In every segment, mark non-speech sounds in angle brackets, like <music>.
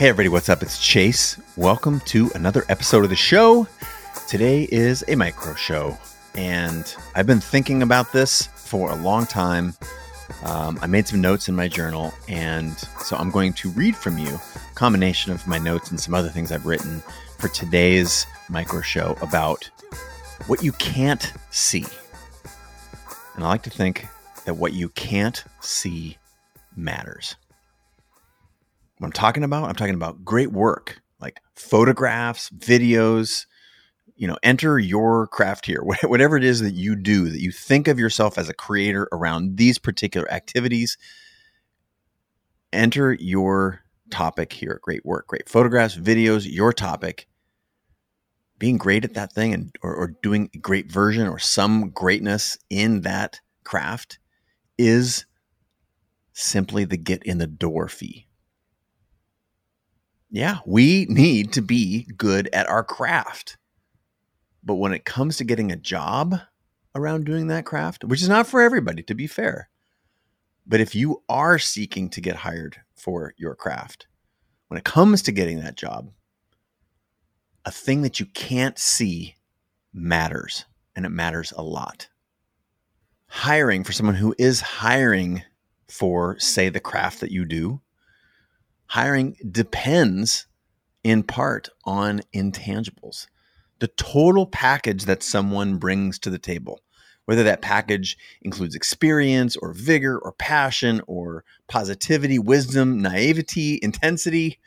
Hey, everybody, what's up? It's Chase. Welcome to another episode of the show. Today is a micro show, and I've been thinking about this for a long time. Um, I made some notes in my journal, and so I'm going to read from you a combination of my notes and some other things I've written for today's micro show about what you can't see. And I like to think that what you can't see matters. What I'm talking about, I'm talking about great work like photographs, videos. You know, enter your craft here. <laughs> Whatever it is that you do, that you think of yourself as a creator around these particular activities, enter your topic here. Great work, great photographs, videos, your topic. Being great at that thing and or, or doing a great version or some greatness in that craft is simply the get in the door fee. Yeah, we need to be good at our craft. But when it comes to getting a job around doing that craft, which is not for everybody, to be fair, but if you are seeking to get hired for your craft, when it comes to getting that job, a thing that you can't see matters, and it matters a lot. Hiring for someone who is hiring for, say, the craft that you do, hiring depends in part on intangibles. The total package that someone brings to the table, whether that package includes experience or vigor or passion or positivity, wisdom, naivety, intensity,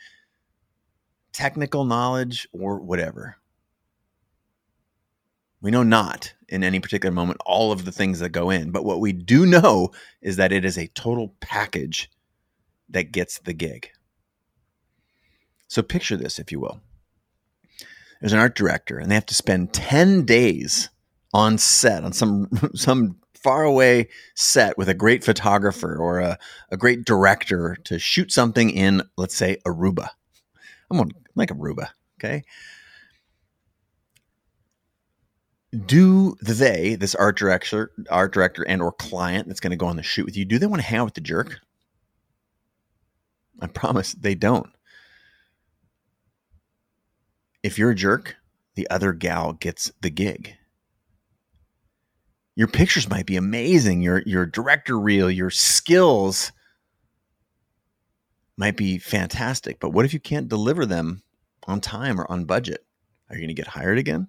technical knowledge, or whatever. We know not in any particular moment all of the things that go in, but what we do know is that it is a total package that gets the gig. So picture this, if you will. There's an art director, and they have to spend 10 days on set, on some <laughs> some faraway set with a great photographer or a, a great director to shoot something in, let's say, Aruba. I'm gonna like Aruba, okay? do they this art director art director and or client that's going to go on the shoot with you do they want to hang out with the jerk i promise they don't if you're a jerk, the other gal gets the gig. Your pictures might be amazing. Your your director reel, your skills might be fantastic, but what if you can't deliver them on time or on budget? Are you going to get hired again?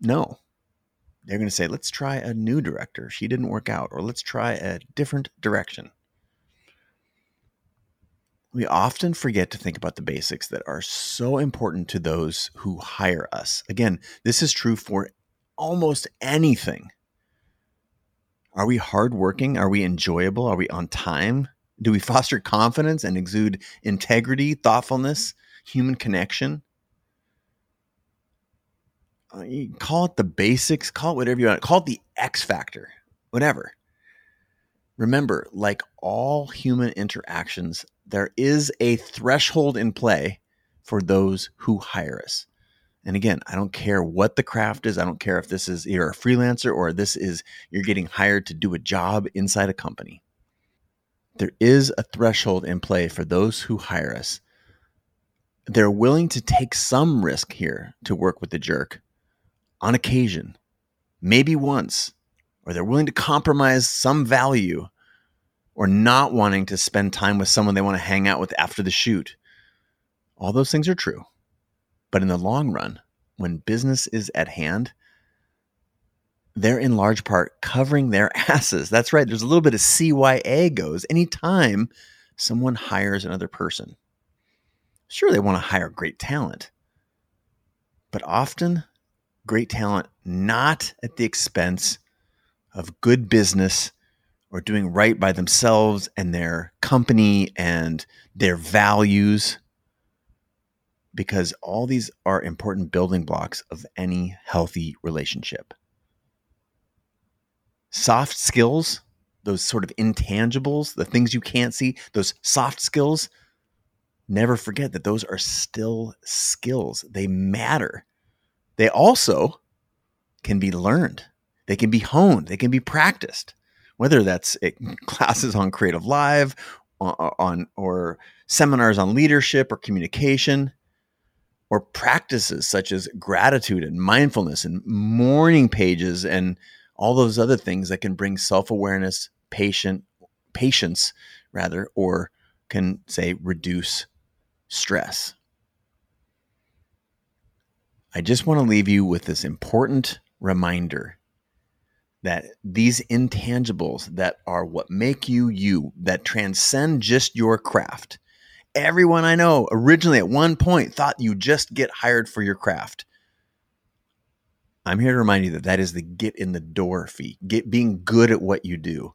No. They're going to say, let's try a new director. She didn't work out, or let's try a different direction we often forget to think about the basics that are so important to those who hire us. Again, this is true for almost anything. Are we hardworking? Are we enjoyable? Are we on time? Do we <laughs> foster confidence and exude integrity, thoughtfulness, human connection? Uh, call it the basics, call it whatever you want, call it the X factor, whatever. Remember, like all human interactions, there is a threshold in play for those who hire us. And again, I don't care what the craft is. I don't care if this is you're a freelancer or this is you're getting hired to do a job inside a company. There is a threshold in play for those who hire us. They're willing to take some risk here to work with the jerk on occasion, maybe once, or they're willing to compromise some value or not wanting to spend time with someone they want to hang out with after the shoot. All those things are true. But in the long run, when business is at hand, they're in large part covering their <laughs> asses. That's right. There's a little bit of CYA goes anytime someone hires another person. Sure, they want to hire great talent, but often great talent not at the expense of good business or doing right by themselves and their company and their values because all these are important building blocks of any healthy relationship. Soft skills, those sort of intangibles, the things you can't see, those soft skills, never forget that those are still skills. They matter. They also can be learned, they can be honed, they can be practiced, whether that's eh, <laughs> classes on Creative Live on, on or seminars on leadership or communication or practices such as gratitude and mindfulness and morning pages and all those other things that can bring self-awareness patient patience rather or can say reduce stress. I just want to leave you with this important reminder that these intangibles that are what make you you that transcend just your craft everyone I know originally at one point thought you just get hired for your craft. I'm here to remind you that that is the get in the door fee, get being good at what you do.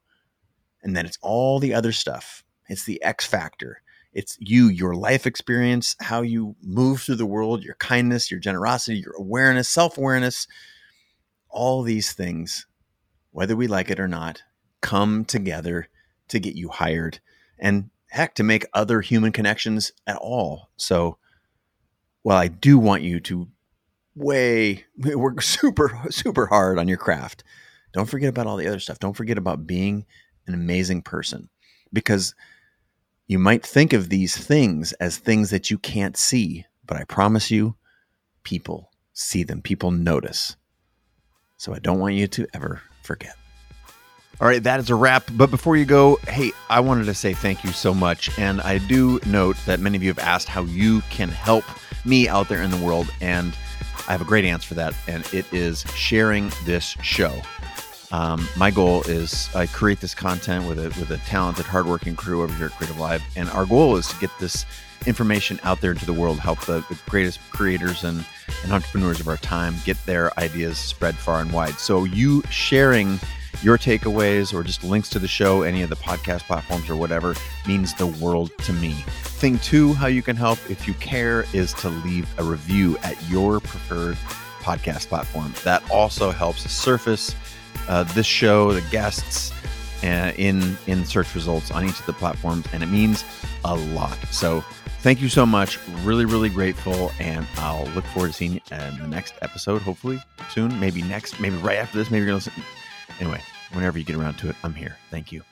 And then it's all the other stuff. It's the X factor. It's you, your life experience, how you move through the world, your kindness, your generosity, your awareness, self awareness. All these things, whether we like it or not, come together to get you hired. And heck to make other human connections at all. So, while I do want you to way <laughs> work super super hard on your craft, don't forget about all the other stuff. Don't forget about being an amazing person because you might think of these things as things that you can't see, but I promise you, people see them. People notice. So I don't want you to ever forget. All right, that is a wrap. But before you go, hey, I wanted to say thank you so much. And I do note that many of you have asked how you can help me out there in the world. And I have a great answer for that. And it is sharing this show. Um, my goal is I create this content with a with a talented, hardworking crew over here at Creative Live, and our goal is to get this information out there into the world, help the, the greatest creators and, and entrepreneurs of our time get their ideas spread far and wide. So you sharing your takeaways or just links to the show, any of the podcast platforms or whatever, means the world to me. Thing two, how you can help if you care is to leave a review at your preferred podcast platform. That also helps surface uh, this show, the guests, uh, in in search results on each of the platforms, and it means a lot. So thank you so much. Really, really grateful, and I'll look forward to seeing you in the next episode. Hopefully soon, maybe next, maybe right after this. Maybe you're gonna listen. Anyway, whenever you get around to it, I'm here. Thank you.